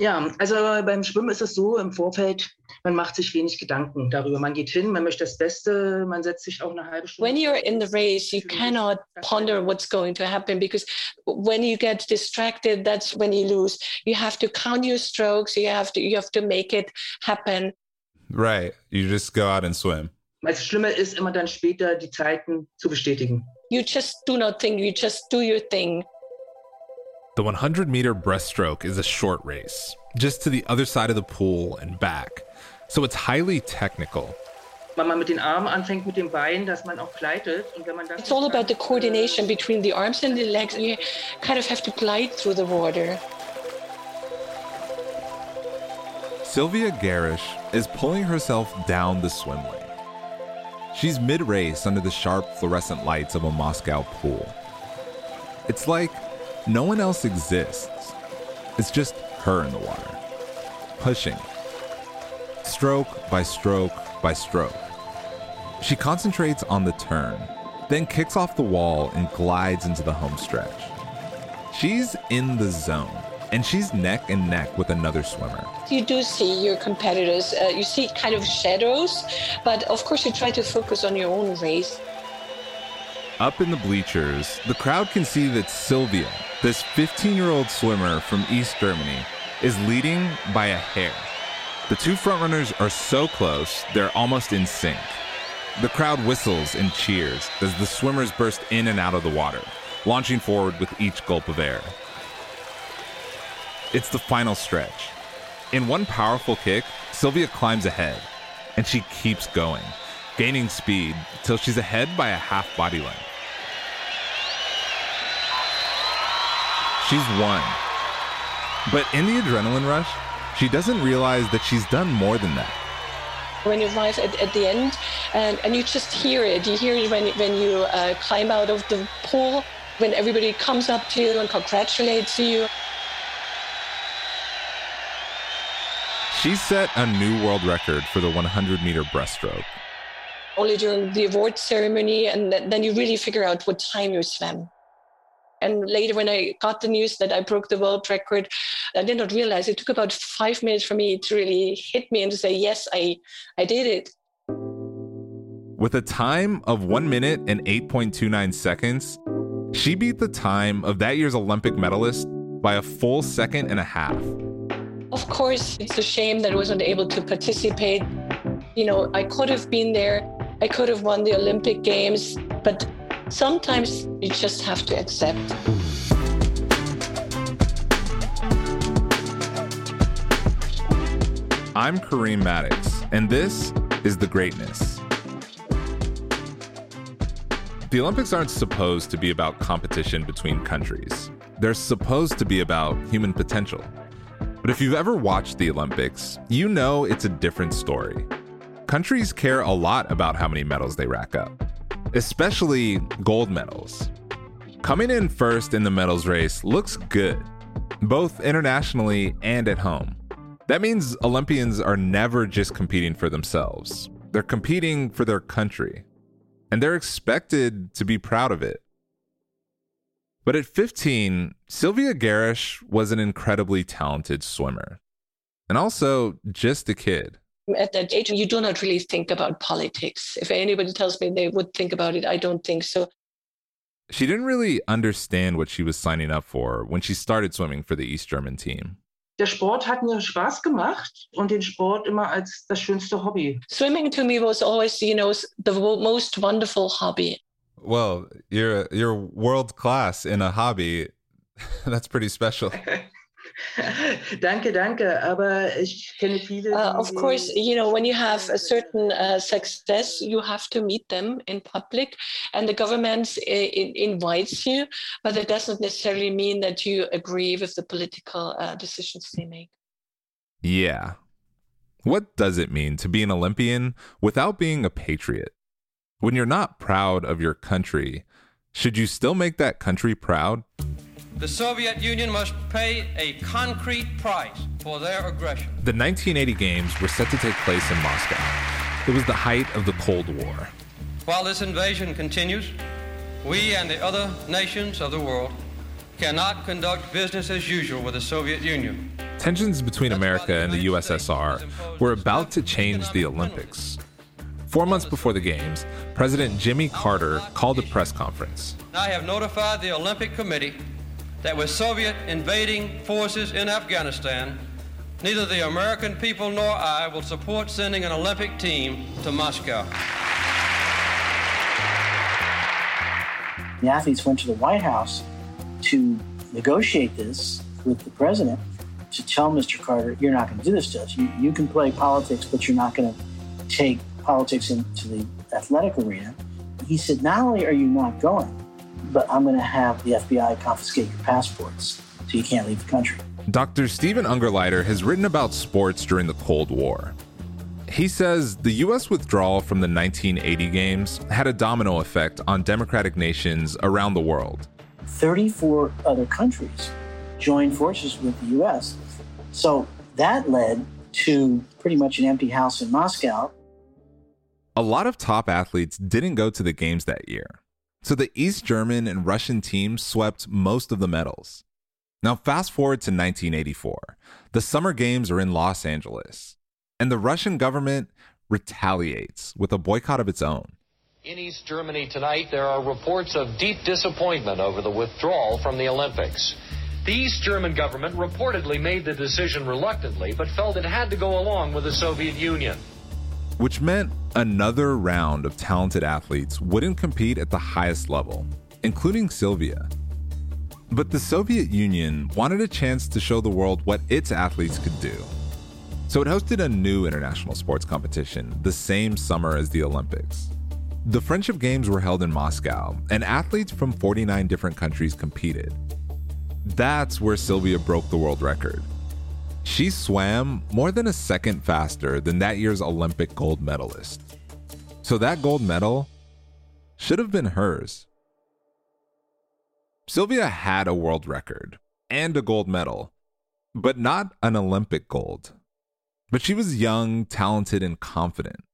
Ja, also beim Schwimmen ist es so im Vorfeld, man macht sich wenig Gedanken darüber. Man geht hin, man möchte das Beste, man setzt sich auch eine halbe Stunde. When you're in the race, you cannot ponder what's going to happen because when you get distracted, that's when you lose. You have to count your strokes, you have to you have to make it happen. Right. You just go out and swim. Das Schlimme ist immer dann später die Zeiten zu bestätigen. You just do not think, you just do your thing. The 100 meter breaststroke is a short race, just to the other side of the pool and back. So it's highly technical. Wenn man mit den Armen anfängt, mit den Beinen, dass man auch gleitet. Und wenn man das It's all about the coordination äh, between the arms and the legs. You kind of have to glide through the water. Sylvia Gerasch is pulling herself down the swim lane. She's mid race under the sharp fluorescent lights of a Moscow pool. It's like no one else exists. It's just her in the water, pushing, stroke by stroke by stroke. She concentrates on the turn, then kicks off the wall and glides into the home stretch. She's in the zone, and she's neck and neck with another swimmer. You do see your competitors, uh, you see kind of shadows, but of course you try to focus on your own race. Up in the bleachers, the crowd can see that Sylvia, this 15 year old swimmer from East Germany, is leading by a hair. The two frontrunners are so close, they're almost in sync. The crowd whistles and cheers as the swimmers burst in and out of the water, launching forward with each gulp of air. It's the final stretch. In one powerful kick, Sylvia climbs ahead, and she keeps going, gaining speed till she's ahead by a half body length. She's won. But in the adrenaline rush, she doesn't realize that she's done more than that. When you arrive at, at the end, and, and you just hear it, you hear it when, when you uh, climb out of the pool, when everybody comes up to you and congratulates you. She set a new world record for the 100 meter breaststroke. Only during the award ceremony, and th- then you really figure out what time you swam. And later, when I got the news that I broke the world record, I did not realize it took about five minutes for me to really hit me and to say, yes, I, I did it. With a time of 1 minute and 8.29 seconds, she beat the time of that year's Olympic medalist by a full second and a half. Of course, it's a shame that I wasn't able to participate. You know, I could have been there, I could have won the Olympic Games, but sometimes you just have to accept. I'm Kareem Maddox, and this is The Greatness. The Olympics aren't supposed to be about competition between countries. They're supposed to be about human potential. But if you've ever watched the Olympics, you know it's a different story. Countries care a lot about how many medals they rack up, especially gold medals. Coming in first in the medals race looks good, both internationally and at home. That means Olympians are never just competing for themselves, they're competing for their country, and they're expected to be proud of it. But at 15, Sylvia Gerasch was an incredibly talented swimmer, and also just a kid. At that age, you do not really think about politics. If anybody tells me they would think about it, I don't think so. She didn't really understand what she was signing up for when she started swimming for the East German team. Der Sport hat mir Spaß gemacht und den Sport immer als das schönste Hobby. Swimming to me was always, you know, the most wonderful hobby. Well, you're you're world class in a hobby. That's pretty special. danke, danke. Aber ich kenne viele. Uh, of course, you know, when you have a certain uh, success, you have to meet them in public, and the government uh, invites you, but it doesn't necessarily mean that you agree with the political uh, decisions they make. Yeah. What does it mean to be an Olympian without being a patriot? When you're not proud of your country, should you still make that country proud? The Soviet Union must pay a concrete price for their aggression. The 1980 Games were set to take place in Moscow. It was the height of the Cold War. While this invasion continues, we and the other nations of the world cannot conduct business as usual with the Soviet Union. Tensions between America and the USSR were about to change the Olympics. Four months before the Games, President Jimmy Carter called a press conference. I have notified the Olympic Committee that with Soviet invading forces in Afghanistan, neither the American people nor I will support sending an Olympic team to Moscow. The athletes went to the White House to negotiate this with the president to tell Mr. Carter, you're not going to do this to us. You, you can play politics, but you're not going to take politics into the athletic arena. He said, not only are you not going, but I'm going to have the FBI confiscate your passports so you can't leave the country. Dr. Steven Ungerleider has written about sports during the Cold War. He says the U.S. withdrawal from the 1980 games had a domino effect on democratic nations around the world. 34 other countries joined forces with the U.S. So that led to pretty much an empty house in Moscow. A lot of top athletes didn't go to the games that year. So the East German and Russian teams swept most of the medals. Now, fast forward to 1984. The Summer Games are in Los Angeles, and the Russian government retaliates with a boycott of its own. In East Germany tonight, there are reports of deep disappointment over the withdrawal from the Olympics. The East German government reportedly made the decision reluctantly, but felt it had to go along with the Soviet Union which meant another round of talented athletes wouldn't compete at the highest level, including Sylvia. But the Soviet Union wanted a chance to show the world what its athletes could do. So it hosted a new international sports competition the same summer as the Olympics. The Friendship Games were held in Moscow, and athletes from 49 different countries competed. That's where Sylvia broke the world record she swam more than a second faster than that year's Olympic gold medalist. So that gold medal should have been hers. Sylvia had a world record and a gold medal, but not an Olympic gold. But she was young, talented, and confident.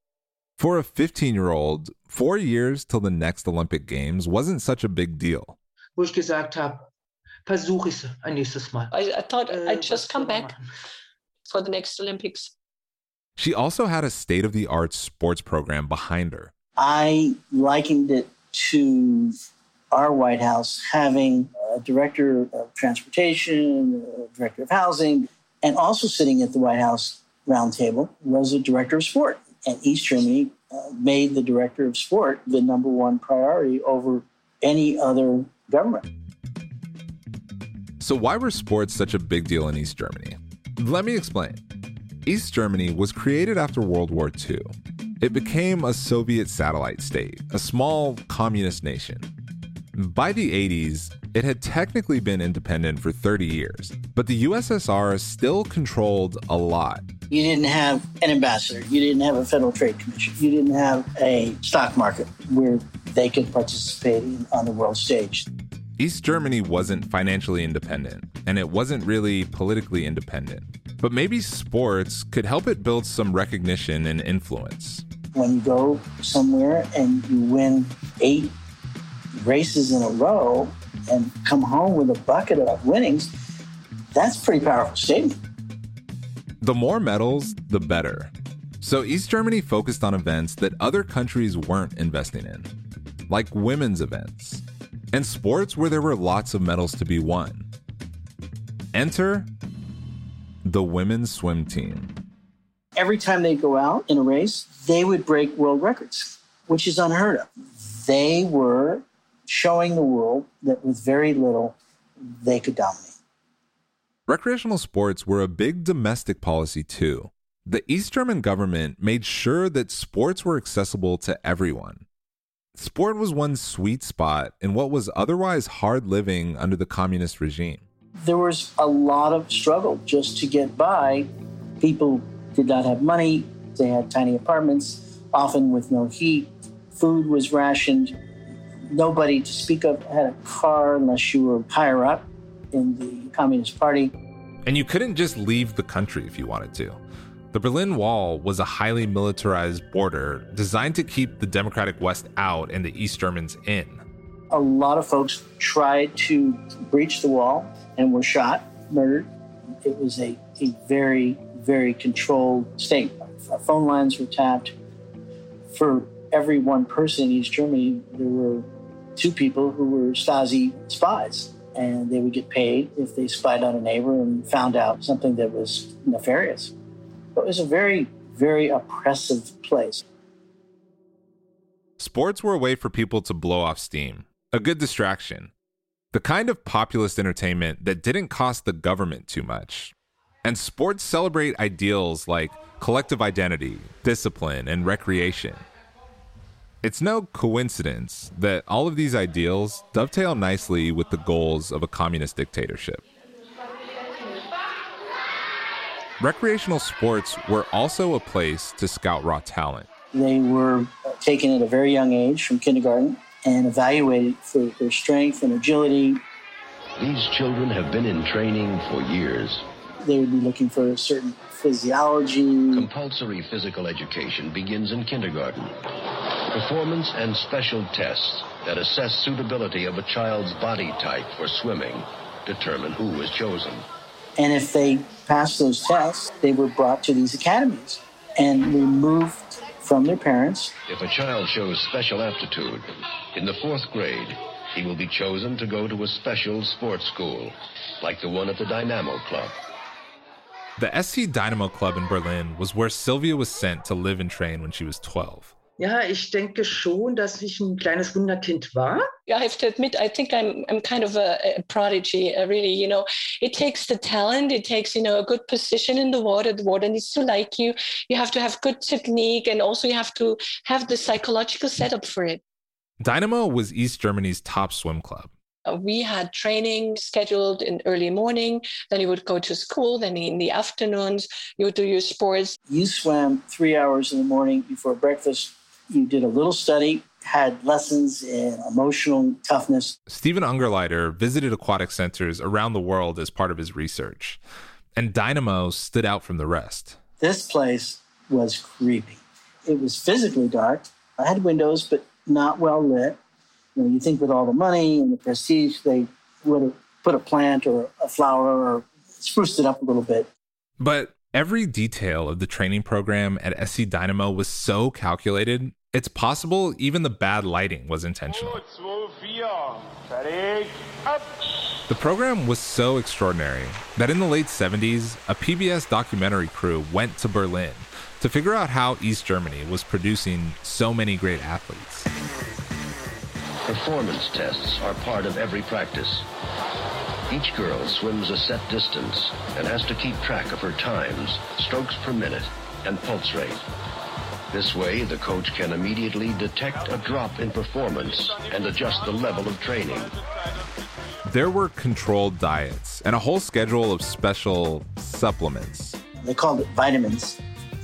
For a 15 year old, four years till the next Olympic Games wasn't such a big deal. Versuche ich es ein nächstes Mal. I, I thought äh, I'd just come back for the next Olympics. She also had a state of the art sports program behind her. I likened it to our White House having a director of transportation, a director of housing, and also sitting at the White House roundtable was a director of sport. And East Germany uh, made the director of sport the number one priority over any other government. So, why were sports such a big deal in East Germany? Let me explain. East Germany was created after World War II. It became a Soviet satellite state, a small communist nation. By the 80s, it had technically been independent for 30 years, but the USSR still controlled a lot. You didn't have an ambassador, you didn't have a Federal Trade Commission, you didn't have a stock market where they could participate on the world stage. East Germany wasn't financially independent, and it wasn't really politically independent. But maybe sports could help it build some recognition and influence. When you go somewhere and you win eight races in a row and come home with a bucket of winnings, that's a pretty powerful statement. The more medals, the better. So East Germany focused on events that other countries weren't investing in, like women's events and sports where there were lots of medals to be won. Enter the women's swim team. Every time they go out in a race, they would break world records, which is unheard of. They were showing the world that with very little, they could dominate. Recreational sports were a big domestic policy too. The East German government made sure that sports were accessible to everyone. Sport was one sweet spot in what was otherwise hard living under the communist regime. There was a lot of struggle just to get by. People did not have money, they had tiny apartments, often with no heat. Food was rationed. Nobody to speak of had a car unless you were higher up in the Communist Party. And you couldn't just leave the country if you wanted to. The Berlin Wall was a highly militarized border designed to keep the Democratic West out and the East Germans in. A lot of folks tried to breach the wall and were shot, murdered. It was a, a very, very controlled state. Phone lines were tapped. For every one person in East Germany, there were two people who were Stasi spies. And they would get paid if they spied on a neighbor and found out something that was nefarious. It was a very, very oppressive place. Sports were a way for people to blow off steam, a good distraction, the kind of populist entertainment that didn't cost the government too much. And sports celebrate ideals like collective identity, discipline, and recreation. It's no coincidence that all of these ideals dovetail nicely with the goals of a communist dictatorship. Recreational sports were also a place to scout raw talent. They were taken at a very young age from kindergarten and evaluated for their strength and agility. These children have been in training for years. They would be looking for a certain physiology. Compulsory physical education begins in kindergarten. Performance and special tests that assess suitability of a child's body type for swimming determine who is chosen. And if they passed those tests, they were brought to these academies and removed from their parents. If a child shows special aptitude, in the fourth grade, he will be chosen to go to a special sports school, like the one at the Dynamo Club. The SC Dynamo Club in Berlin was where Sylvia was sent to live and train when she was 12. Ja, ich denke schon, dass ich ein kleines Wunderkind war. I have to admit, I think I'm I'm kind of a, a prodigy. Uh, really, you know, it takes the talent. It takes you know a good position in the water. The water needs to like you. You have to have good technique, and also you have to have the psychological setup for it. Dynamo was East Germany's top swim club. Uh, we had training scheduled in early morning. Then you would go to school. Then in the afternoons, you would do your sports. You swam three hours in the morning before breakfast you did a little study, had lessons in emotional toughness. Steven Ungerleider visited aquatic centers around the world as part of his research, and Dynamo stood out from the rest. This place was creepy. It was physically dark. I had windows, but not well lit. You know, you think with all the money and the prestige, they would have put a plant or a flower or spruced it up a little bit. But Every detail of the training program at SC Dynamo was so calculated, it's possible even the bad lighting was intentional. The program was so extraordinary that in the late 70s, a PBS documentary crew went to Berlin to figure out how East Germany was producing so many great athletes. Performance tests are part of every practice. Each girl swims a set distance and has to keep track of her times, strokes per minute, and pulse rate. This way, the coach can immediately detect a drop in performance and adjust the level of training. There were controlled diets and a whole schedule of special supplements. They called it vitamins.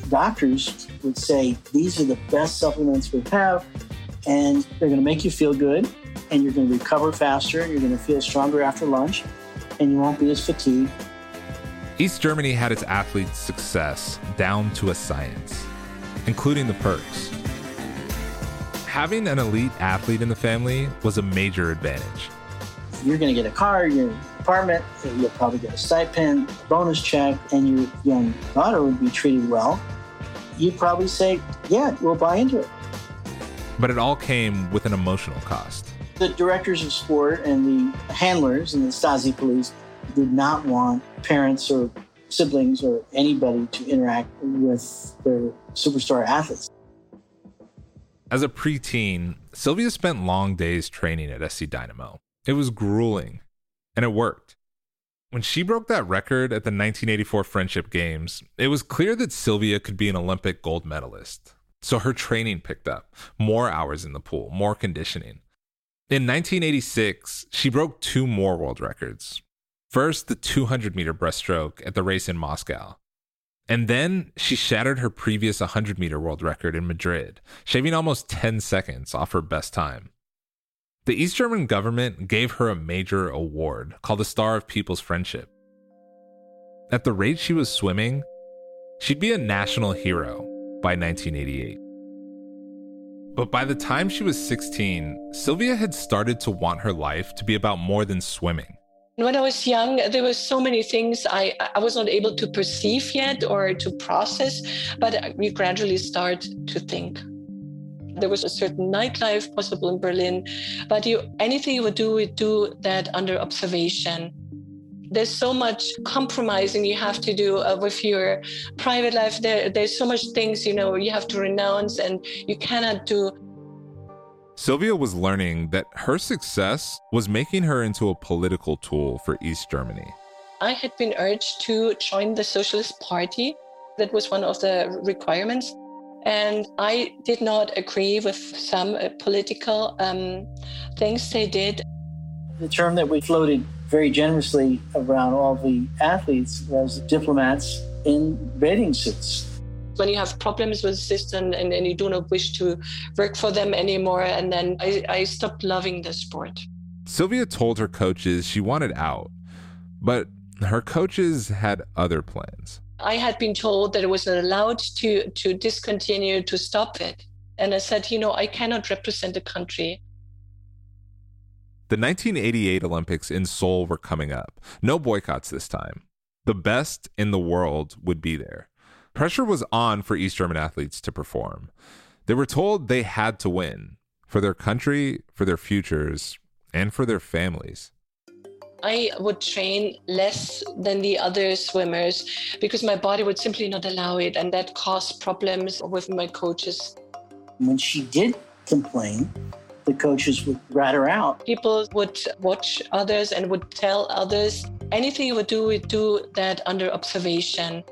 Doctors would say, These are the best supplements we have, and they're going to make you feel good and you're going to recover faster. And you're going to feel stronger after lunch, and you won't be as fatigued. East Germany had its athletes' success down to a science, including the perks. Having an elite athlete in the family was a major advantage. You're going to get a car, your apartment, you'll probably get a stipend, a bonus check, and your young daughter would be treated well. You'd probably say, Yeah, we'll buy into it. But it all came with an emotional cost. The directors of sport and the handlers and the Stasi police did not want parents or siblings or anybody to interact with their superstar athletes. As a preteen, Sylvia spent long days training at SC Dynamo. It was grueling, and it worked. When she broke that record at the 1984 Friendship Games, it was clear that Sylvia could be an Olympic gold medalist. So her training picked up more hours in the pool, more conditioning. In 1986, she broke two more world records. First, the 200 meter breaststroke at the race in Moscow. And then she shattered her previous 100 meter world record in Madrid, shaving almost 10 seconds off her best time. The East German government gave her a major award called the Star of People's Friendship. At the rate she was swimming, she'd be a national hero by 1988. But by the time she was 16, Sylvia had started to want her life to be about more than swimming. When I was young, there were so many things I, I was not able to perceive yet or to process, but we gradually start to think. There was a certain nightlife possible in Berlin, but you anything you would do, would do that under observation there's so much compromising you have to do uh, with your private life. There, there's so much things you know you have to renounce, and you cannot do. Sylvia was learning that her success was making her into a political tool for East Germany. I had been urged to join the Socialist Party. That was one of the requirements. And I did not agree with some uh, political um, things they did. The term that we floated very generously around all the athletes as diplomats in bathing suits. When you have problems with the system and, and you do not wish to work for them anymore, and then I, I stopped loving the sport. Sylvia told her coaches she wanted out, but her coaches had other plans. I had been told that it was not allowed to to discontinue to stop it. And I said, you know, I cannot represent the country. The 1988 Olympics in Seoul were coming up. No boycotts this time. The best in the world would be there. Pressure was on for East German athletes to perform. They were told they had to win for their country, for their futures, and for their families. I would train less than the other swimmers because my body would simply not allow it, and that caused problems with my coaches. When she did complain, the coaches would rat her out. People would watch others and would tell others anything you would do, would do that under observation.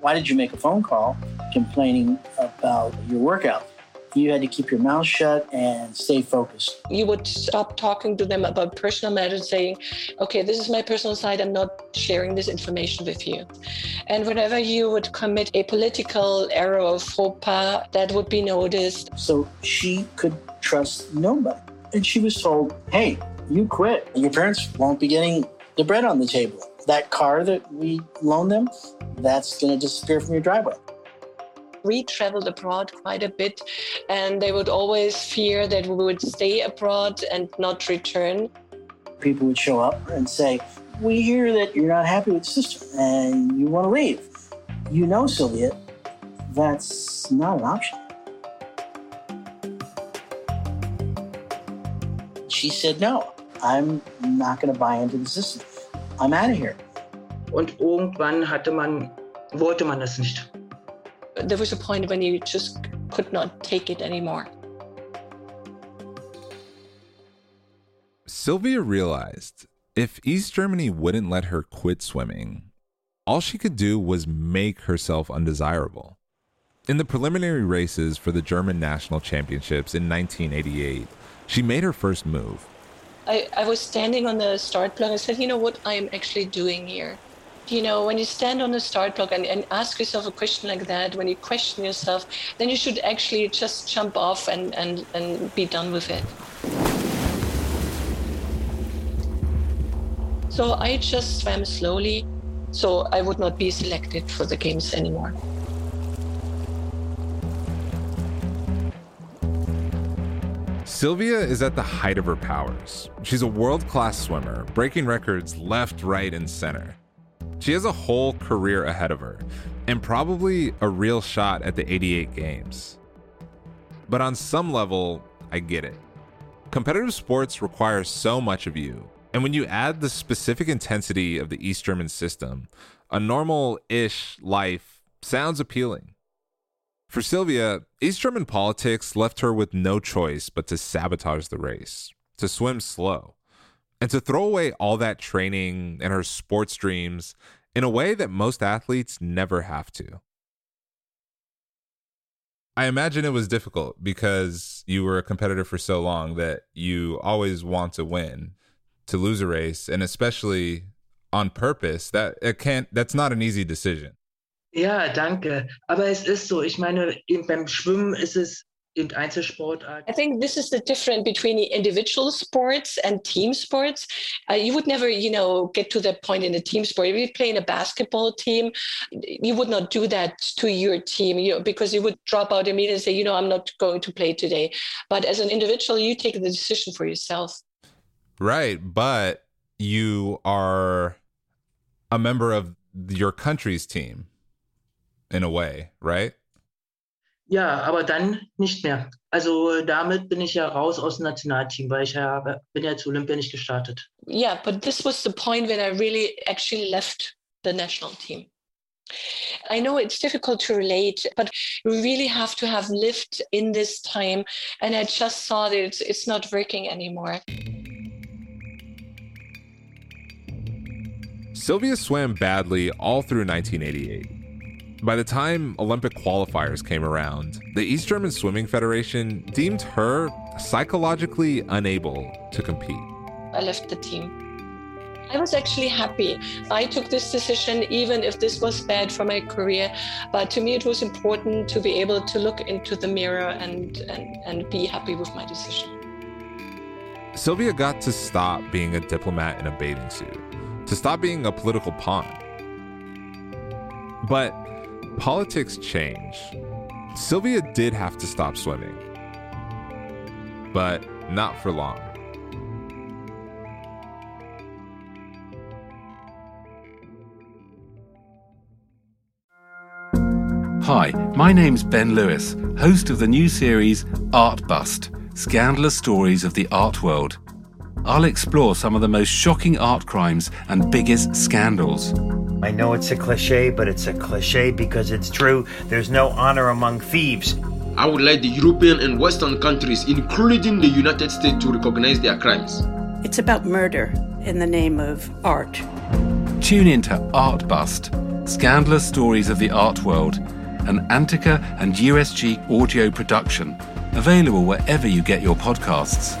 Why did you make a phone call complaining about your workout? You had to keep your mouth shut and stay focused. You would stop talking to them about personal matters, saying, okay, this is my personal side. I'm not sharing this information with you. And whenever you would commit a political error or faux pas, that would be noticed. So she could trust nobody. And she was told, hey, you quit. Your parents won't be getting the bread on the table. That car that we loaned them, that's going to disappear from your driveway. We traveled abroad quite a bit, and they would always fear that we would stay abroad and not return. People would show up and say, We hear that you're not happy with the system and you want to leave. You know, Sylvia, that's not an option. She said, no, I'm not going to buy into the system. I'm out of here. Und irgendwann hatte man, wollte man das nicht. There was a point when you just could not take it anymore. Sylvia realized if East Germany wouldn't let her quit swimming, all she could do was make herself undesirable. In the preliminary races for the German national championships in 1988, she made her first move. I, I was standing on the start block. I said, you know what I am actually doing here? You know, when you stand on the start block and, and ask yourself a question like that, when you question yourself, then you should actually just jump off and, and, and be done with it. So I just swam slowly so I would not be selected for the games anymore. Sylvia is at the height of her powers. She's a world class swimmer, breaking records left, right, and center. She has a whole career ahead of her, and probably a real shot at the 88 games. But on some level, I get it. Competitive sports require so much of you, and when you add the specific intensity of the East German system, a normal ish life sounds appealing. For Sylvia, East German politics left her with no choice but to sabotage the race, to swim slow, and to throw away all that training and her sports dreams in a way that most athletes never have to. I imagine it was difficult because you were a competitor for so long that you always want to win to lose a race and especially on purpose that it can't that's not an easy decision ja danke aber es ist so ich meine beim schwimmen ist es in Einzelsportart. I think this is the difference between individual sports and team sports. Uh, you would never, you know, get to that point in a team sport. If you play in a basketball team, you would not do that to your team, you know, because you would drop out immediately and say, you know, I'm not going to play today. But as an individual, you take the decision for yourself. Right, but you are a member of your country's team in a way, right? Ja, aber dann nicht mehr. Also äh, damit bin ich ja raus aus dem Nationalteam, weil ich ja bin ja zu Olympia nicht gestartet. Yeah, but this was the point when I really actually left the national team. I know it's difficult to relate, but you really have to have lived in this time. And I just saw that it's, it's not working anymore. Sylvia swam badly all through 1988. By the time Olympic qualifiers came around, the East German Swimming Federation deemed her psychologically unable to compete. I left the team. I was actually happy. I took this decision, even if this was bad for my career. But to me, it was important to be able to look into the mirror and, and, and be happy with my decision. Sylvia got to stop being a diplomat in a bathing suit to stop being a political pawn. But politics change. Sylvia did have to stop swimming, but not for long. Hi, my name's Ben Lewis, host of the new series Art Bust Scandalous Stories of the Art World I'll explore some of the most shocking art crimes and biggest scandals. I know it's a cliche, but it's a cliche because it's true. There's no honor among thieves. I would like the European and Western countries, including the United States, to recognize their crimes. It's about murder in the name of art. Tune into Art Bust Scandalous Stories of the Art World, an Antica and USG audio production, available wherever you get your podcasts.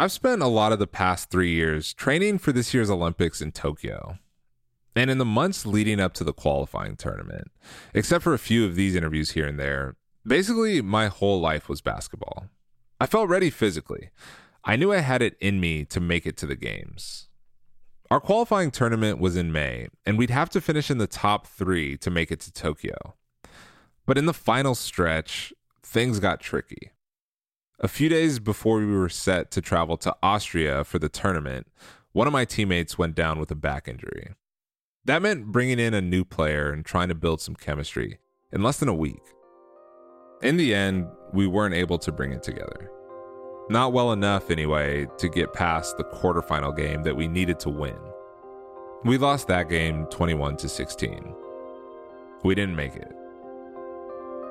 I've spent a lot of the past three years training for this year's Olympics in Tokyo. And in the months leading up to the qualifying tournament, except for a few of these interviews here and there, basically my whole life was basketball. I felt ready physically. I knew I had it in me to make it to the games. Our qualifying tournament was in May, and we'd have to finish in the top three to make it to Tokyo. But in the final stretch, things got tricky. A few days before we were set to travel to Austria for the tournament, one of my teammates went down with a back injury. That meant bringing in a new player and trying to build some chemistry in less than a week. In the end, we weren't able to bring it together. Not well enough, anyway, to get past the quarterfinal game that we needed to win. We lost that game 21 to 16. We didn't make it.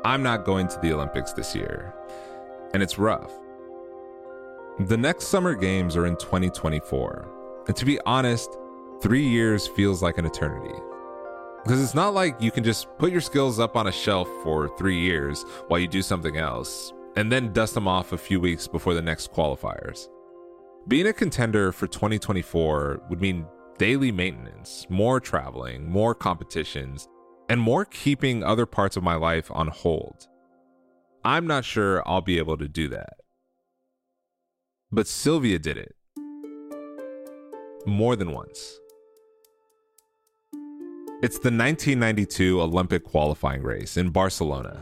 I'm not going to the Olympics this year, and it's rough. The next summer games are in 2024, and to be honest, three years feels like an eternity. Because it's not like you can just put your skills up on a shelf for three years while you do something else, and then dust them off a few weeks before the next qualifiers. Being a contender for 2024 would mean daily maintenance, more traveling, more competitions, and more keeping other parts of my life on hold. I'm not sure I'll be able to do that. But Sylvia did it. More than once. It's the 1992 Olympic qualifying race in Barcelona.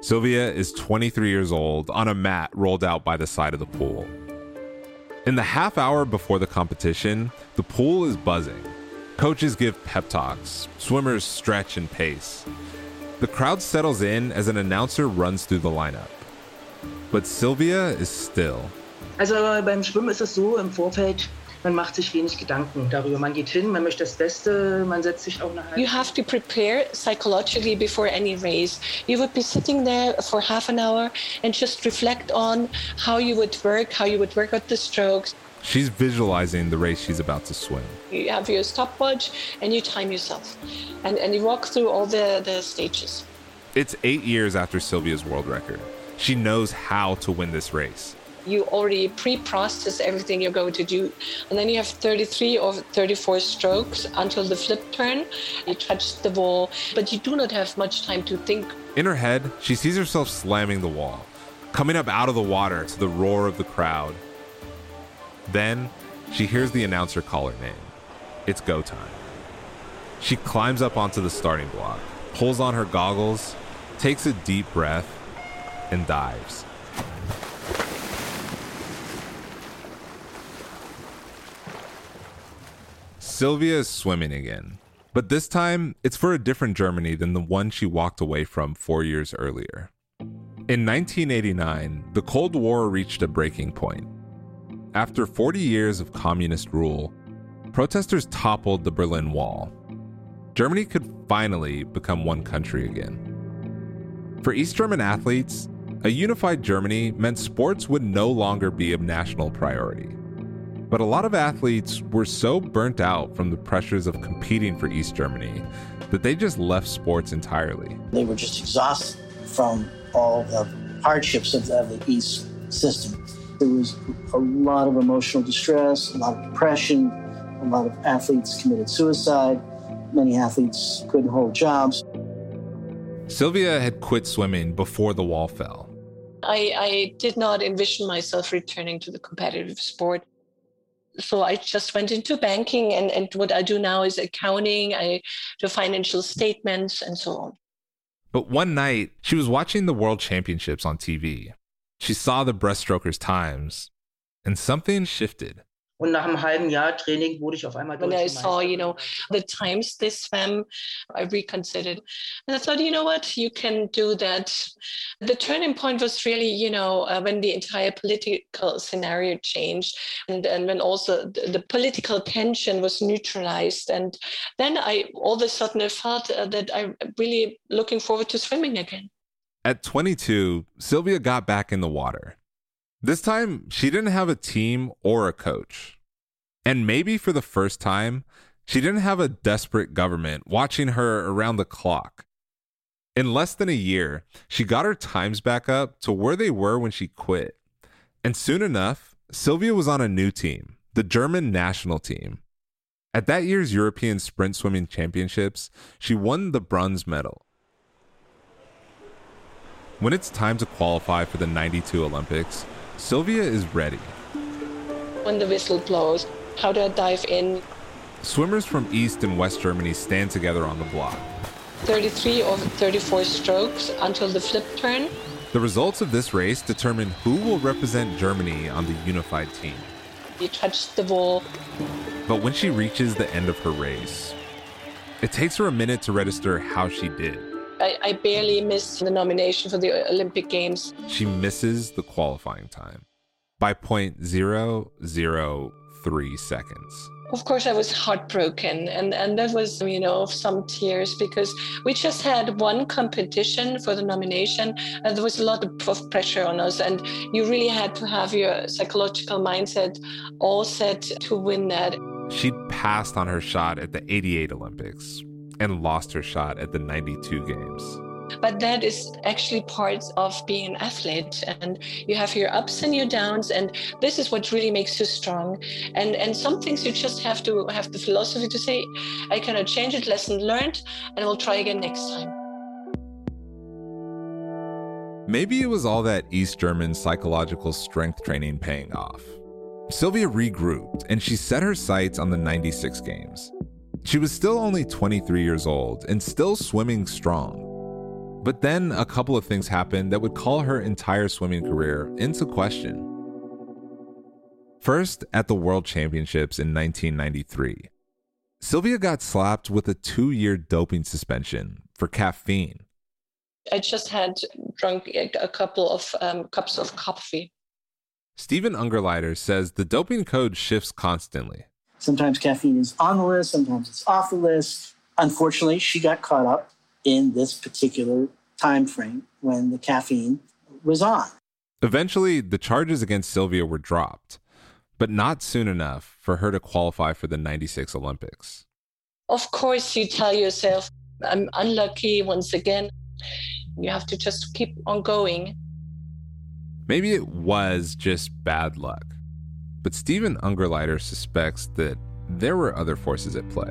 Sylvia is 23 years old on a mat rolled out by the side of the pool. In the half hour before the competition, the pool is buzzing. Coaches give pep talks, swimmers stretch and pace. The crowd settles in as an announcer runs through the lineup. But Sylvia is still. Also beim Schwimmen ist es so im Vorfeld, man macht sich wenig Gedanken darüber. Man geht hin, man möchte das Beste, man setzt sich auch eine halbe You have to prepare psychologically before any race. You would be sitting there for half an hour and just reflect on how you would work, how you would work out the strokes. She's visualizing the race she's about to swim. You have your stopwatch and you time yourself. And, and you walk through all the, the stages. It's eight years after Sylvia's world record. She knows how to win this race you already pre-process everything you're going to do and then you have 33 or 34 strokes until the flip turn you touch the wall but you do not have much time to think in her head she sees herself slamming the wall coming up out of the water to the roar of the crowd then she hears the announcer call her name it's go time she climbs up onto the starting block pulls on her goggles takes a deep breath and dives Sylvia is swimming again. But this time, it's for a different Germany than the one she walked away from four years earlier. In 1989, the Cold War reached a breaking point. After 40 years of communist rule, protesters toppled the Berlin Wall. Germany could finally become one country again. For East German athletes, a unified Germany meant sports would no longer be a national priority. But a lot of athletes were so burnt out from the pressures of competing for East Germany that they just left sports entirely. They were just exhausted from all the hardships of the, East system. There was a lot of emotional distress, a lot of depression, a lot of athletes committed suicide, many athletes couldn't hold jobs. Sylvia had quit swimming before the wall fell. I, I did not envision myself returning to the competitive sport so I just went into banking, and, and what I do now is accounting, I do financial statements, and so on. But one night, she was watching the World Championships on TV. She saw the breaststrokers' times, and something shifted. Und nach einem halben Jahr Training wurde ich auf einmal When I saw, you know, the times they swam, I reconsidered. And I thought, you know what, you can do that. The turning point was really, you know, uh, when the entire political scenario changed and, and when also the, the, political tension was neutralized. And then I all of a sudden I felt uh, that I'm really looking forward to swimming again. At 22, Sylvia got back in the water. This time, she didn't have a team or a coach. And maybe for the first time, she didn't have a desperate government watching her around the clock. In less than a year, she got her times back up to where they were when she quit. And soon enough, Sylvia was on a new team, the German national team. At that year's European Sprint Swimming Championships, she won the bronze medal. When it's time to qualify for the 92 Olympics, Sylvia is ready. When the whistle blows, how do I dive in? Swimmers from East and West Germany stand together on the block. 33 or 34 strokes until the flip turn. The results of this race determine who will represent Germany on the unified team. You touch the wall. But when she reaches the end of her race, it takes her a minute to register how she did. I, I barely missed the nomination for the Olympic Games. She misses the qualifying time by 0.003 seconds. Of course, I was heartbroken, and, and that was, you know, some tears because we just had one competition for the nomination, and there was a lot of pressure on us, and you really had to have your psychological mindset all set to win that. She'd passed on her shot at the 88 Olympics and lost her shot at the 92 Games. But that is actually part of being an athlete, and you have your ups and your downs, and this is what really makes you strong. And and some things you just have to have the philosophy to say, I cannot change it, lesson learned, and we'll try again next time. Maybe it was all that East German psychological strength training paying off. Sylvia regrouped and she set her sights on the 96 games. She was still only 23 years old and still swimming strong. But then a couple of things happened that would call her entire swimming career into question. First, at the World Championships in 1993, Sylvia got slapped with a two year doping suspension for caffeine. I just had drunk a couple of um, cups of coffee. Steven Ungerleider says the doping code shifts constantly. Sometimes caffeine is on the list, sometimes it's off the list. Unfortunately, she got caught up in this particular time frame when the caffeine was on. Eventually, the charges against Sylvia were dropped, but not soon enough for her to qualify for the 96 Olympics. Of course, you tell yourself, I'm unlucky once again. You have to just keep on going. Maybe it was just bad luck. But Steven Ungerleider suspects that there were other forces at play.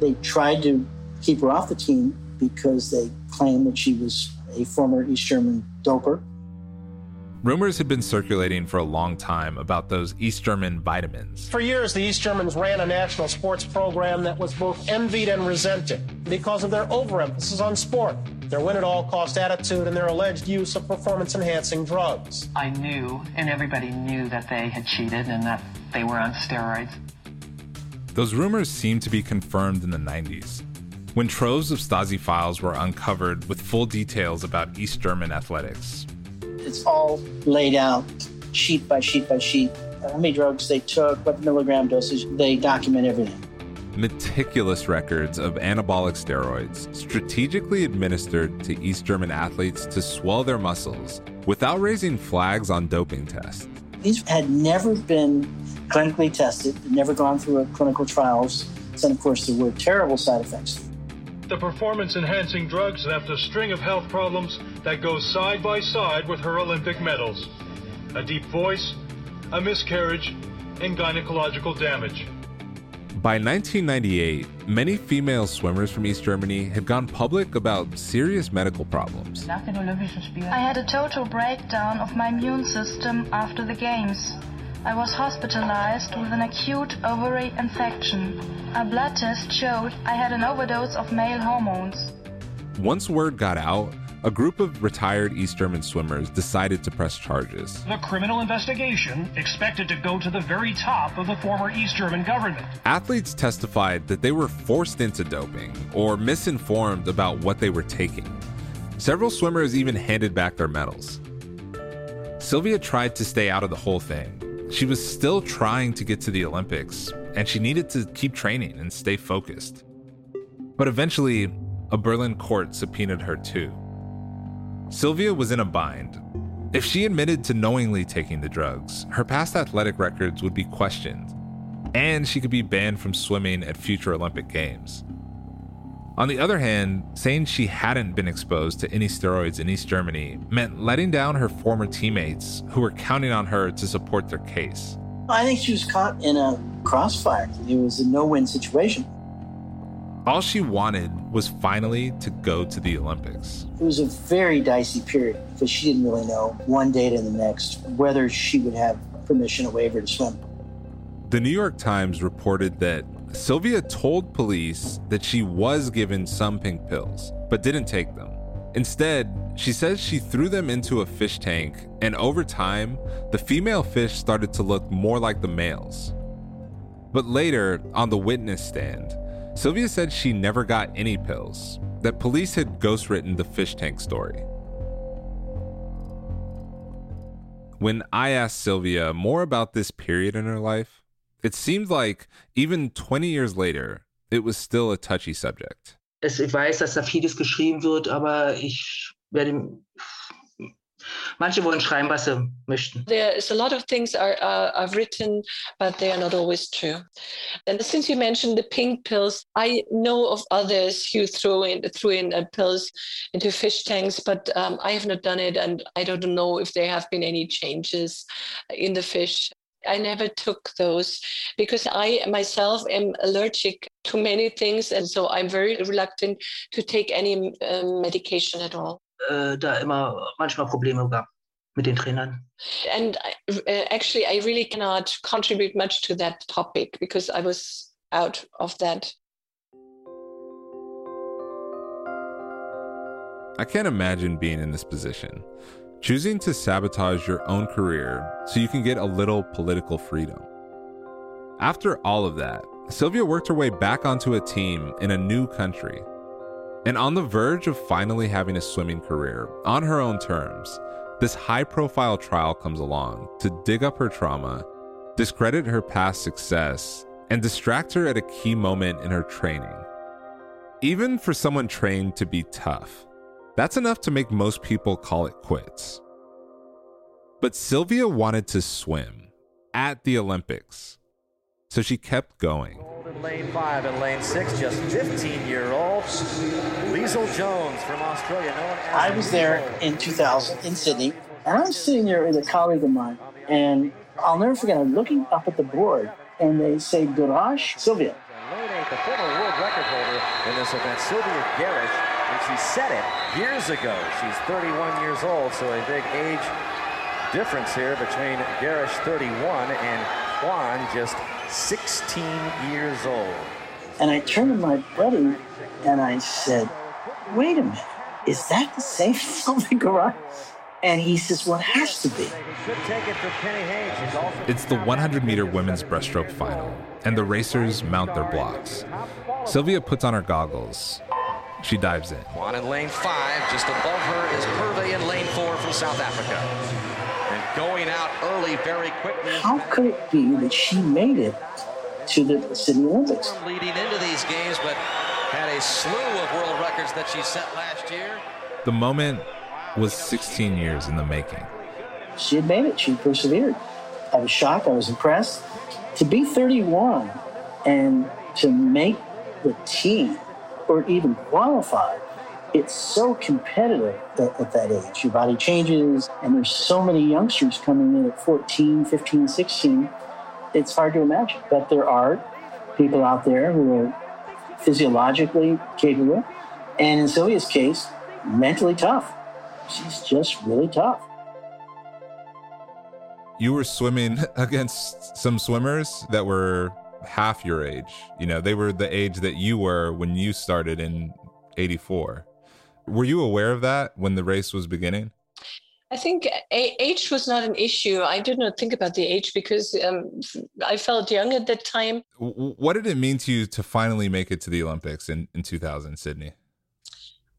They tried to keep her off the team because they claimed that she was a former East German doper. Rumors had been circulating for a long time about those East German vitamins. For years, the East Germans ran a national sports program that was both envied and resented because of their overemphasis on sport their win at all cost attitude, and their alleged use of performance enhancing drugs. I knew, and everybody knew, that they had cheated and that they were on steroids. Those rumors seemed to be confirmed in the 90s, when troves of Stasi files were uncovered with full details about East German athletics. It's all laid out sheet by sheet by sheet. How many drugs they took, what milligram dosage, they document everything meticulous records of anabolic steroids strategically administered to East German athletes to swell their muscles without raising flags on doping tests. These had never been clinically tested, never gone through clinical trials, and of course, there were terrible side effects. The performance enhancing drugs left a string of health problems that go side by side with her Olympic medals a deep voice, a miscarriage, and gynecological damage. By 1998, many female swimmers from East Germany had gone public about serious medical problems. I had a total breakdown of my immune system after the Games. I was hospitalized with an acute ovary infection. A blood test showed I had an overdose of male hormones. Once word got out, a group of retired East German swimmers decided to press charges. The criminal investigation expected to go to the very top of the former East German government. Athletes testified that they were forced into doping or misinformed about what they were taking. Several swimmers even handed back their medals. Sylvia tried to stay out of the whole thing. She was still trying to get to the Olympics, and she needed to keep training and stay focused. But eventually, a Berlin court subpoenaed her too. Sylvia was in a bind. If she admitted to knowingly taking the drugs, her past athletic records would be questioned, and she could be banned from swimming at future Olympic Games. On the other hand, saying she hadn't been exposed to any steroids in East Germany meant letting down her former teammates who were counting on her to support their case. I think she was caught in a crossfire. It was a no win situation. All she wanted was finally to go to the Olympics. It was a very dicey period because she didn't really know one day to the next whether she would have permission or waiver to swim. The New York Times reported that Sylvia told police that she was given some pink pills, but didn't take them. Instead, she says she threw them into a fish tank, and over time, the female fish started to look more like the males. But later, on the witness stand, Sylvia said she never got any pills, that police had ghostwritten the fish tank story. When I asked Sylvia more about this period in her life, it seemed like even 20 years later, it was still a touchy subject. Ich weiß, dass da vieles geschrieben wird, aber ich werde Manche wollen schreiben, was sie möchten. There is a lot of things are uh, are written, but they are not always true. And since you mentioned the pink pills, I know of others who throw in threw in uh, pills into fish tanks, but um, I have not done it, and I don't know if there have been any changes in the fish. I never took those because I myself am allergic to many things, and so I'm very reluctant to take any um, medication at all. Äh, da immer manchmal Probleme gab mit den Trainern. And I, uh, actually, I really cannot contribute much to that topic because I was out of that. I can't imagine being in this position, choosing to sabotage your own career so you can get a little political freedom. After all of that, Sylvia worked her way back onto a team in a new country and on the verge of finally having a swimming career on her own terms, this high profile trial comes along to dig up her trauma, discredit her past success, and distract her at a key moment in her training. Even for someone trained to be tough, that's enough to make most people call it quits. But Sylvia wanted to swim at the Olympics, so she kept going in lane five and lane six, just 15 year old Leisel Jones from Australia. I was there in 2000 in Sydney, and I'm sitting there with a colleague of mine, and I'll never forget, I'm looking up at the board, and they say, Gerasch Sylvia. Lane eight, the former world record holder in this event, Sylvia Gerasch, and she set it years ago. She's 31 years old, so a big age difference here between Gerasch 31 and Jones just 16 years old. And I turned to my buddy and I said, wait a minute, is that the same Sylvia Gerasch? And he says, well, it has to be. It's the 100 meter women's breaststroke final, and the racers mount their blocks. Sylvia puts on her goggles. She dives in. Jones in lane five, just above her is Purvey in lane four from South Africa going out early very quickly. How could it be that she made it to the Sydney Olympics? Leading into these games, but had a slew of world records that she set last year. The moment was 16 years in the making. She had made it. She persevered. I was shocked. I was impressed. To be 31 and to make the team or even qualify it's so competitive at, at, that age. Your body changes, and there's so many youngsters coming in at 14, 15, 16. It's hard to imagine. But there are people out there who are physiologically capable, and in Sylvia's case, mentally tough. She's just really tough. You were swimming against some swimmers that were half your age. You know, they were the age that you were when you started in 84. Were you aware of that when the race was beginning? I think age was not an issue. I did not think about the age because um, I felt young at that time. What did it mean to you to finally make it to the Olympics in, in 2000, Sydney?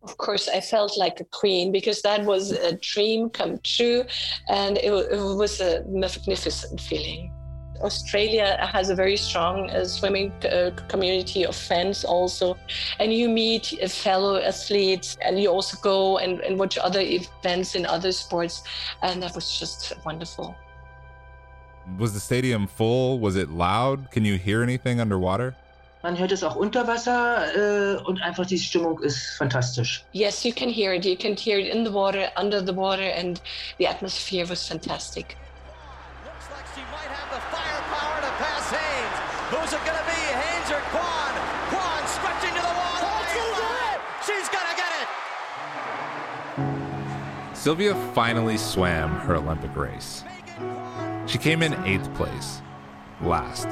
Of course, I felt like a queen because that was a dream come true and it, it was a magnificent feeling. Australia has a very strong uh, swimming uh, community of fans also. And you meet fellow athletes and you also go and, and watch other events in other sports. And that was just wonderful. Was the stadium full? Was it loud? Can you hear anything underwater? Man hört es auch unter Wasser äh, und einfach die Stimmung ist fantastisch. Yes, you can hear it. You can hear it in the water, under the water, and the atmosphere was fantastic. Sylvia finally swam her Olympic race. She came in eighth place, last.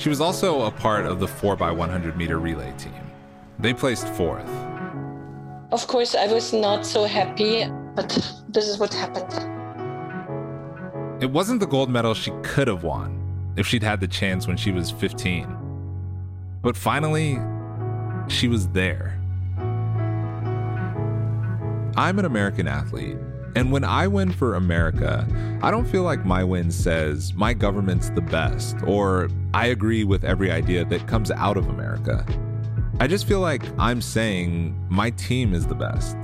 She was also a part of the 4x100 meter relay team. They placed fourth. Of course, I was not so happy, but this is what happened. It wasn't the gold medal she could have won if she'd had the chance when she was 15. But finally, she was there. I'm an American athlete, and when I win for America, I don't feel like my win says my government's the best or I agree with every idea that comes out of America. I just feel like I'm saying my team is the best.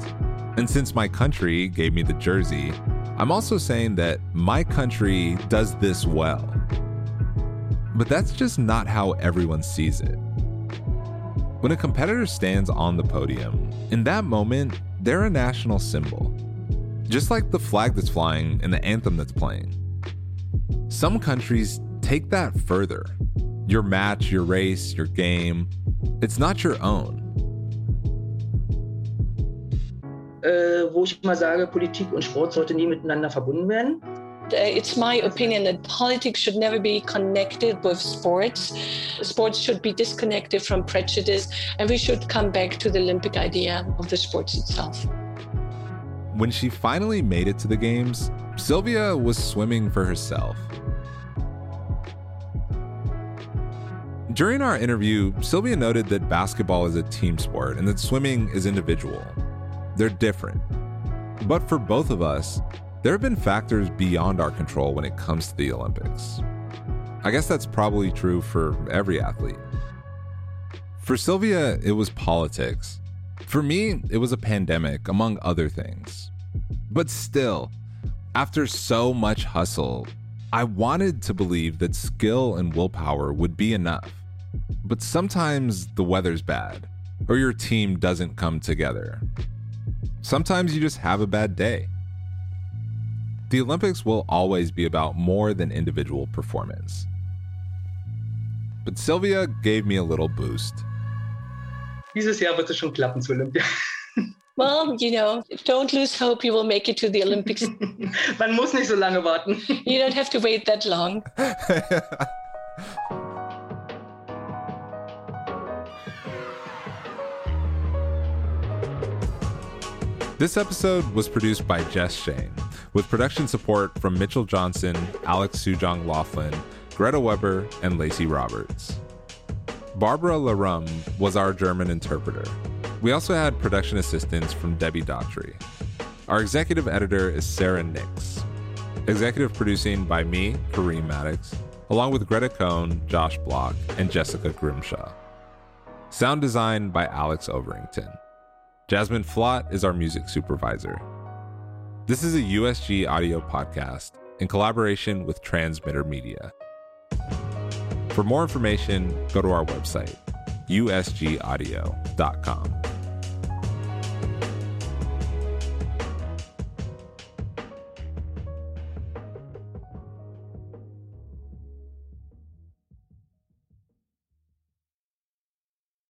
And since my country gave me the jersey, I'm also saying that my country does this well. But that's just not how everyone sees it. When a competitor stands on the podium, in that moment, they're a national symbol just like the flag that's flying and the anthem that's playing. Some countries take that further. Your match, your race, your game, it's not your own. Äh, wo ich mal sage, Politik und Sport sollte nie miteinander verbunden werden. Uh, it's my opinion that politics should never be connected with sports. Sports should be disconnected from prejudice, and we should come back to the Olympic idea of the sports itself. When she finally made it to the games, Sylvia was swimming for herself. During our interview, Sylvia noted that basketball is a team sport and that swimming is individual. They're different. But for both of us, there have been factors beyond our control when it comes to the Olympics. I guess that's probably true for every athlete. For Sylvia, it was politics. For me, it was a pandemic, among other things. But still, after so much hustle, I wanted to believe that skill and willpower would be enough. But sometimes the weather's bad, or your team doesn't come together. Sometimes you just have a bad day. The Olympics will always be about more than individual performance. But Sylvia gave me a little boost. Dieses Jahr wird es schon klappen zu Olympia. Well, you know, don't lose hope. You will make it to the Olympics. Man muss nicht so lange warten. You don't have to wait that long. This episode was produced by Jess Shane, with production support from Mitchell Johnson, Alex Sujong Laughlin, Greta Weber, and Lacey Roberts. Barbara Larum was our German interpreter. We also had production assistance from Debbie Daughtry. Our executive editor is Sara Nics. Executive producing by me, Kareem Maddox, along with Gretta Cohn, Josh Bloch, and Jessica Grimshaw. Sound design by Alex Overington. Jasmine Flott is our music supervisor. This is a USG audio podcast in collaboration with Transmitter Media. For more information, go to our website, usgaudio.com.